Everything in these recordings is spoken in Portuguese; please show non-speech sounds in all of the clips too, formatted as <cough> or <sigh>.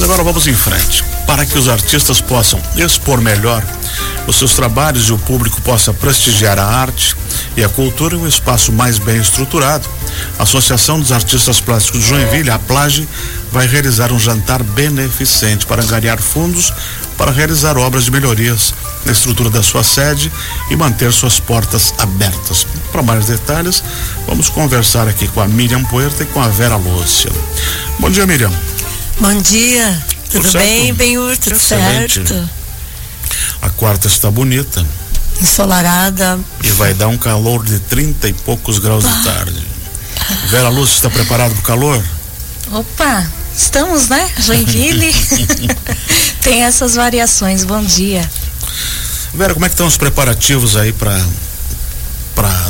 Mas agora vamos em frente. Para que os artistas possam expor melhor os seus trabalhos e o público possa prestigiar a arte e a cultura em um espaço mais bem estruturado, a Associação dos Artistas Plásticos de Joinville, a Plage, vai realizar um jantar beneficente para angariar fundos para realizar obras de melhorias na estrutura da sua sede e manter suas portas abertas. Para mais detalhes, vamos conversar aqui com a Miriam Puerta e com a Vera Lúcia. Bom dia, Miriam. Bom dia. Tudo, Tudo bem, Benhur? Tudo Excelente. certo? A quarta está bonita. Ensolarada. E vai dar um calor de 30 e poucos graus de tarde. Vera Lúcia está preparado para o calor? Opa, estamos, né? Joinville. <laughs> Tem essas variações. Bom dia. Vera, como é que estão os preparativos aí para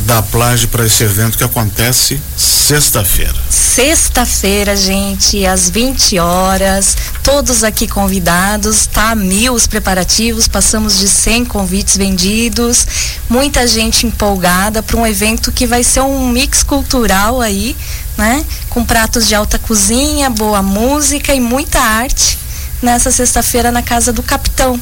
dar plágio para esse evento que acontece sexta-feira. Sexta-feira, gente, às 20 horas, todos aqui convidados, tá mil os preparativos, passamos de 100 convites vendidos, muita gente empolgada para um evento que vai ser um mix cultural aí, né? Com pratos de alta cozinha, boa música e muita arte nessa sexta-feira na casa do Capitão.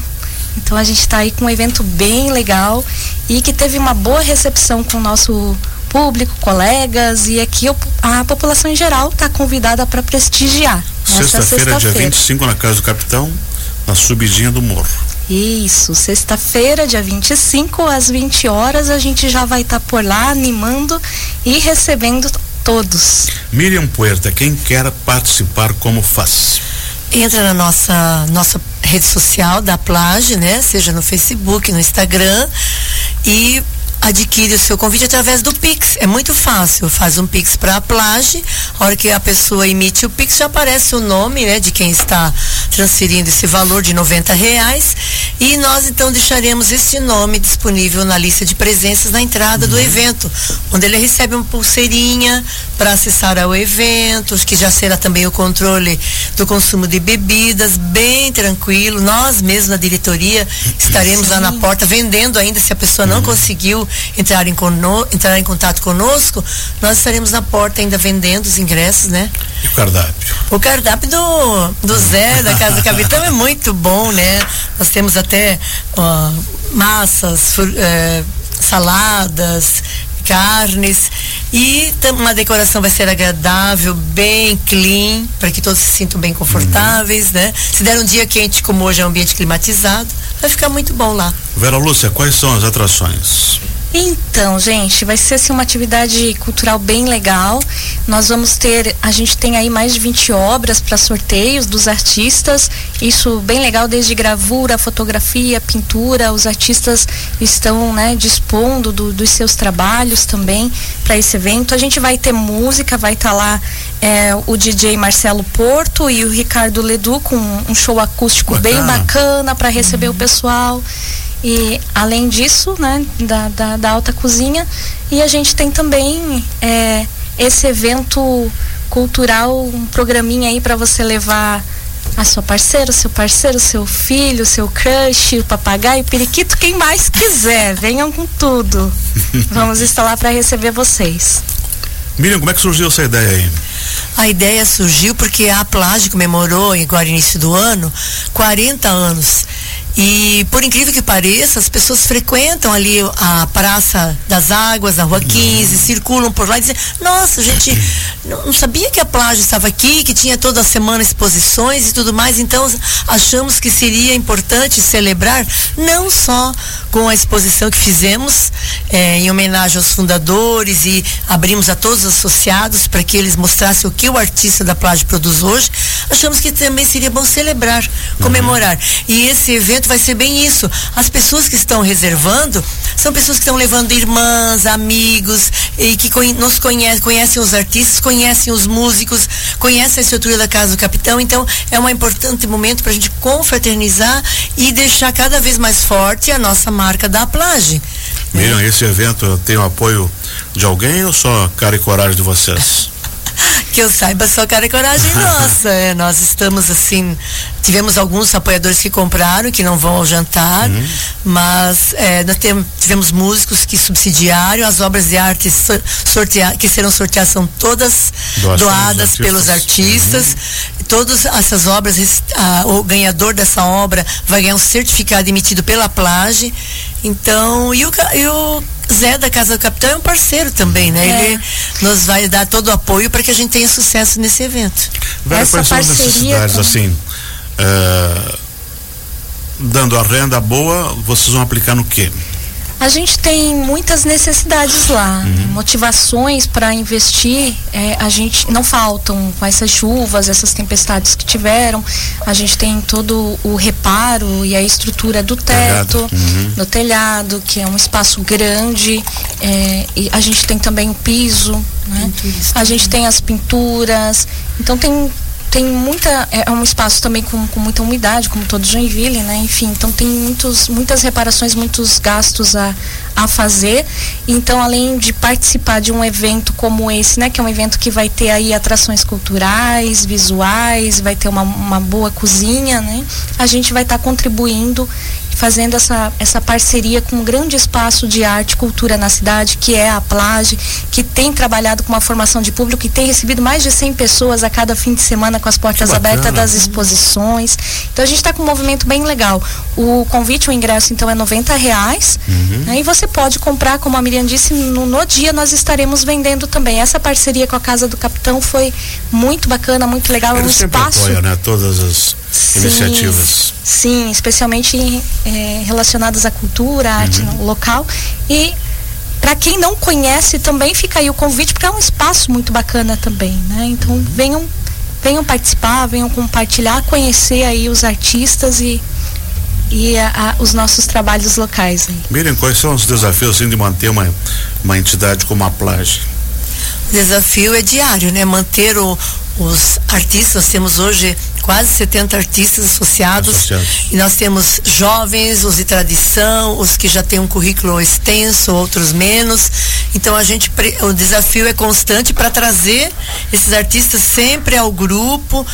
Então a gente está aí com um evento bem legal e que teve uma boa recepção com o nosso público, colegas e aqui a população em geral está convidada para prestigiar. Sexta-feira, sexta dia 25, na Casa do Capitão, na subidinha do morro. Isso, sexta-feira, dia 25, às 20 horas, a gente já vai estar tá por lá animando e recebendo todos. Miriam Puerta, quem quer participar, como faz? Entra na nossa, nossa rede social da Plage, né? Seja no Facebook, no Instagram e adquire o seu convite através do Pix. É muito fácil. Faz um Pix para a Plage. A hora que a pessoa emite o Pix, já aparece o nome né, de quem está transferindo esse valor de 90 reais. E nós então deixaremos esse nome disponível na lista de presenças na entrada uhum. do evento, onde ele recebe uma pulseirinha para acessar ao evento, que já será também o controle do consumo de bebidas, bem tranquilo. Nós mesmos na diretoria estaremos Sim. lá na porta vendendo ainda se a pessoa não uhum. conseguiu entrar em, cono, entrar em contato conosco, nós estaremos na porta ainda vendendo os ingressos, né? E o cardápio? O cardápio do, do Zé, da Casa do Capitão, é muito bom, né? Nós temos até ó, massas, é, saladas, carnes e uma decoração vai ser agradável, bem clean, para que todos se sintam bem confortáveis, uhum. né? Se der um dia quente como hoje é um ambiente climatizado, vai ficar muito bom lá. Vera Lúcia, quais são as atrações? Então, gente, vai ser assim uma atividade cultural bem legal. Nós vamos ter, a gente tem aí mais de 20 obras para sorteios dos artistas. Isso bem legal desde gravura, fotografia, pintura. Os artistas estão, né, dispondo do, dos seus trabalhos também para esse evento. A gente vai ter música, vai estar tá lá é, o DJ Marcelo Porto e o Ricardo Ledu com um show acústico bacana. bem bacana para receber uhum. o pessoal. E além disso, né, da, da, da alta cozinha, e a gente tem também é, esse evento cultural, um programinha aí para você levar a sua parceira, seu parceiro, seu filho, seu crush, o papagaio, o periquito, quem mais quiser, venham com tudo. <laughs> Vamos estar lá para receber vocês. Miriam, como é que surgiu essa ideia aí? A ideia surgiu porque a Plage comemorou, agora início do ano, 40 anos. E por incrível que pareça, as pessoas frequentam ali a Praça das Águas, na Rua 15, circulam por lá e dizem, nossa, gente, não sabia que a plágio estava aqui, que tinha toda a semana exposições e tudo mais, então achamos que seria importante celebrar não só com a exposição que fizemos eh, em homenagem aos fundadores e abrimos a todos os associados para que eles mostrassem o que o artista da plágio produz hoje, achamos que também seria bom celebrar, comemorar. Uhum. E esse evento vai ser bem isso. As pessoas que estão reservando são pessoas que estão levando irmãs, amigos e que nos conhecem, conhecem os artistas, conhecem os músicos, conhecem a estrutura da Casa do Capitão. Então é um importante momento para a gente confraternizar e deixar cada vez mais forte a nossa marca da Plage. Miriam, esse evento tem o apoio de alguém ou só cara e coragem de vocês? <laughs> que eu saiba, só cara e coragem nossa. É, nós estamos assim, tivemos alguns apoiadores que compraram, que não vão ao jantar, uhum. mas é, nós tem, tivemos músicos que subsidiaram, as obras de arte sortea, que serão sorteadas são todas doadas pelos artistas. Uhum. todas essas obras, a, o ganhador dessa obra vai ganhar um certificado emitido pela Plage. Então, e o, e o Zé da Casa do Capitão é um parceiro também, né? É. Ele nos vai dar todo o apoio para que a gente tenha sucesso nesse evento. Vera, Essa quais são as necessidades, assim, uh, dando a renda boa, vocês vão aplicar no quê? A gente tem muitas necessidades lá, uhum. motivações para investir. É, a gente não faltam com essas chuvas, essas tempestades que tiveram. A gente tem todo o reparo e a estrutura do teto, uhum. do telhado, que é um espaço grande. É, e a gente tem também o piso, né? A gente tem as pinturas. Então tem tem muita é, é um espaço também com, com muita umidade como todo Joinville né? Enfim então tem muitos muitas reparações muitos gastos a, a fazer. Então além de participar de um evento como esse né? Que é um evento que vai ter aí atrações culturais visuais vai ter uma, uma boa cozinha né? A gente vai estar tá contribuindo fazendo essa, essa parceria com um grande espaço de arte e cultura na cidade, que é a Plage, que tem trabalhado com uma formação de público e tem recebido mais de 100 pessoas a cada fim de semana com as portas abertas das exposições. Então a gente está com um movimento bem legal. O convite, o ingresso, então, é 90 reais. Uhum. Né, e você pode comprar, como a Miriam disse, no, no dia nós estaremos vendendo também. Essa parceria com a Casa do Capitão foi muito bacana, muito legal. Ele é um espaço. Apoia, né? Todas as sim, iniciativas. Sim, especialmente é, relacionadas à cultura, à arte uhum. local. E para quem não conhece também fica aí o convite, porque é um espaço muito bacana também, né? Então uhum. venham, venham participar, venham compartilhar, conhecer aí os artistas e e a, a, os nossos trabalhos locais. Aí. Miriam, quais são os desafios assim, de manter uma, uma entidade como a Plage? O desafio é diário, né? Manter o, os artistas, nós temos hoje quase 70 artistas associados, associados, e nós temos jovens, os de tradição, os que já têm um currículo extenso, outros menos. Então a gente o desafio é constante para trazer esses artistas sempre ao grupo.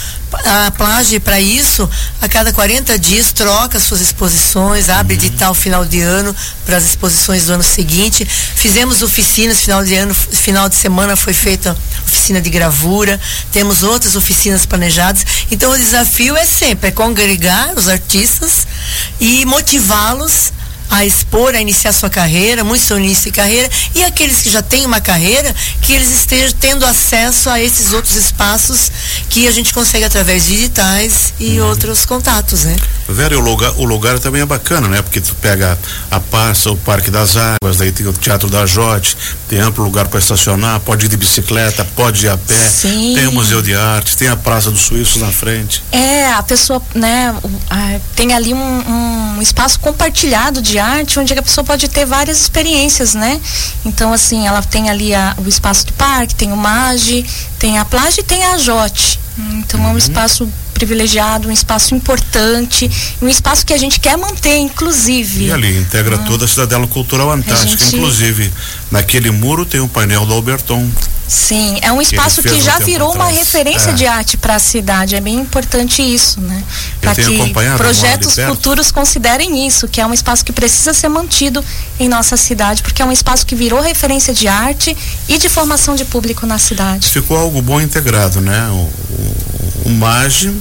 A Plage para isso, a cada 40 dias troca suas exposições, abre uhum. edital final de ano para as exposições do ano seguinte. Fizemos oficinas final de ano, final de semana foi feita oficina de gravura. Temos outras oficinas planejadas. Então o desafio é sempre é congregar os artistas e motivá-los a expor, a iniciar sua carreira, muitos estão início de carreira, e aqueles que já têm uma carreira, que eles estejam tendo acesso a esses outros espaços que a gente consegue através de digitais e uhum. outros contatos, né? Vera, o lugar, o lugar também é bacana, né? Porque tu pega a Passa, o Parque das Águas, daí tem o Teatro da Jote, tem amplo lugar para estacionar, pode ir de bicicleta, pode ir a pé, Sim. tem o Museu de Arte, tem a Praça dos Suíços na frente. É, a pessoa, né, tem ali um, um espaço compartilhado de arte onde a pessoa pode ter várias experiências, né? Então, assim, ela tem ali a, o espaço do parque, tem o MAGE, tem a Plage e tem a Jote. Então uhum. é um espaço privilegiado, um espaço importante, um espaço que a gente quer manter, inclusive. E ali integra ah. toda a cidadela cultural antártica, gente... inclusive naquele muro tem o um painel do Alberton. Sim, é um espaço que, já virou uma referência é. de arte para a cidade. É bem importante isso, né? Para que projetos futuros considerem isso, que é um espaço que precisa ser mantido em nossa cidade, porque é um espaço que virou referência de arte e de formação de público na cidade. Ficou algo bom integrado, né? O, o, o MAGE,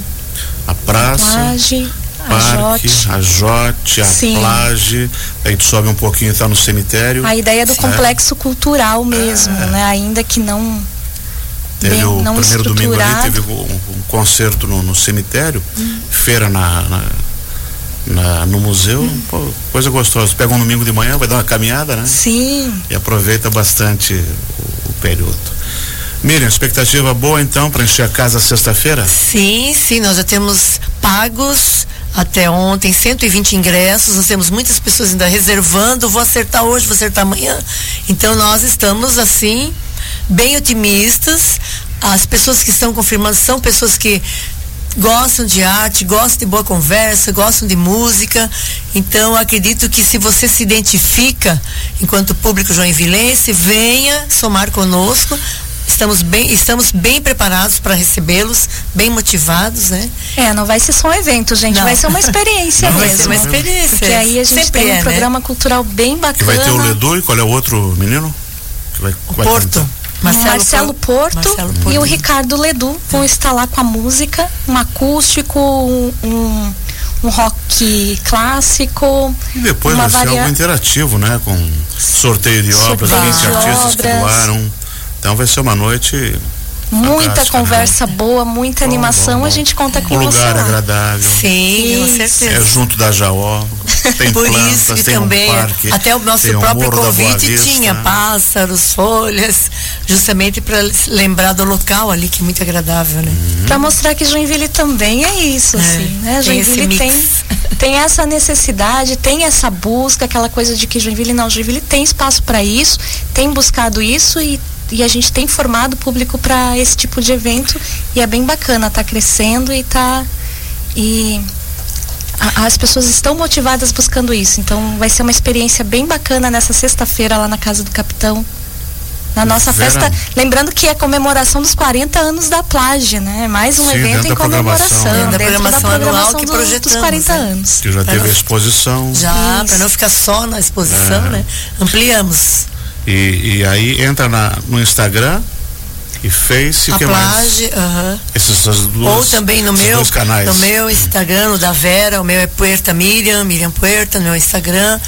a praça. Plage, parque, a Jote, a Sim. Plage, a gente sobe um pouquinho e está no cemitério. A ideia do é. complexo cultural mesmo, é. né? Ainda que não Teve bem, o não primeiro domingo ali, teve um, um concerto no, no cemitério, hum. feira na, na, na, no museu, hum. pô, coisa gostosa. Pega um domingo de manhã, vai dar uma caminhada, né? Sim. E aproveita bastante o, o período. Miriam, expectativa boa então para encher a casa sexta-feira? Sim, sim, nós já temos pagos até ontem 120 ingressos, nós temos muitas pessoas ainda reservando, vou acertar hoje, vou acertar amanhã. Então nós estamos assim bem otimistas. As pessoas que estão confirmando são pessoas que gostam de arte, gostam de boa conversa, gostam de música. Então, acredito que se você se identifica enquanto público joinvilense, venha somar conosco. Estamos bem, estamos bem preparados para recebê-los, bem motivados, né? É, não vai ser só um evento, gente, não. vai ser uma experiência <laughs> não, mesmo. Vai ser uma experiência. Porque aí a gente Sempre tem um é, né? programa né? cultural bem bacana. Que vai ter o Ledu e qual é o outro menino? Que vai, o vai Porto. Cantar? Marcelo, Marcelo, Porto, Marcelo Porto, e o Ricardo Ledu vão estar lá com a música, um acústico, um, um, um rock clássico. E depois vai varia... ser algo interativo, né? Com sorteio de obras, sorteio 20 artistas obras. que doaram. Então vai ser uma noite muita né? conversa né? boa, muita bom, animação, bom, bom. a gente conta com um você. lugar lá. agradável. Sim, com certeza. É junto da Jaó. <laughs> Tem Por plantas, isso que tem também um parque, até o nosso próprio convite tinha pássaros, folhas, justamente para lembrar do local ali que é muito agradável, né? Uhum. Para mostrar que Joinville também é isso, é, assim, né? Joinville tem, <laughs> tem essa necessidade, tem essa busca, aquela coisa de que Joinville não, Joinville tem espaço para isso, tem buscado isso e e a gente tem formado público para esse tipo de evento e é bem bacana, tá crescendo e tá e a, as pessoas estão motivadas buscando isso. Então vai ser uma experiência bem bacana nessa sexta-feira lá na casa do capitão. Na nossa festa, lembrando que é comemoração dos 40 anos da Plage, né? Mais um Sim, evento em comemoração. Dentro da programação, da programação anual que projetamos. Dos 40 né? anos. Que já teve a exposição. Já, para não ficar só na exposição, é. né? Ampliamos. E, e aí entra na, no Instagram e Face, a que Plage, uh -huh. Esses duas, Ou também no meu, canais. no meu Instagram, no da Vera, o meu é Puerta Miriam, Miriam Puerta, no meu Instagram.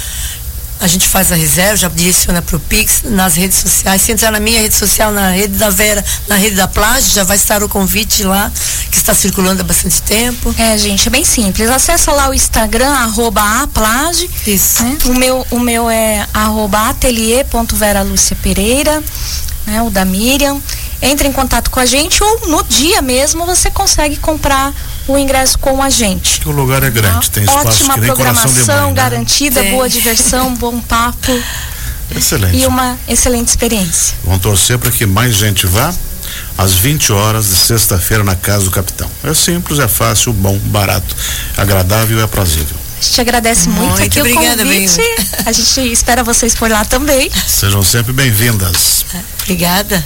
A gente faz a reserva, já direciona para o Pix nas redes sociais. Se entrar na minha rede social, na rede da Vera, na rede da Plage, já vai estar o convite lá, que está circulando há bastante tempo. É, gente, é bem simples. Acessa lá o Instagram, arroba aplage. Isso. Né? O, meu, o meu é arroba Pereira, né? o da Miriam. Entre em contato com a gente ou no dia mesmo você consegue comprar o ingresso com a gente. O lugar é grande, tem espaço Ótima que nem programação mãe, né? garantida, boa diversão, bom papo. Excelente. E uma excelente experiência. Vamos torcer para que mais gente vá às 20 horas de sexta-feira na casa do capitão. É simples, é fácil, bom, barato, agradável e aprazível. A gente agradece muito, muito aqui obrigada, o convite. A gente espera vocês por lá também. Sejam sempre bem-vindas. Obrigada.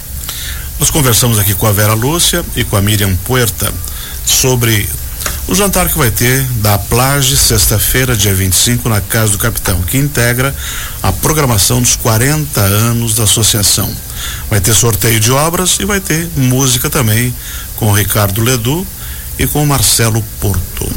Nós conversamos aqui com a Vera Lúcia e com a Miriam Puerta sobre o jantar que vai ter da Plage, sexta-feira, dia 25, na Casa do Capitão, que integra a programação dos 40 anos da associação. Vai ter sorteio de obras e vai ter música também com o Ricardo Ledu e com o Marcelo Porto.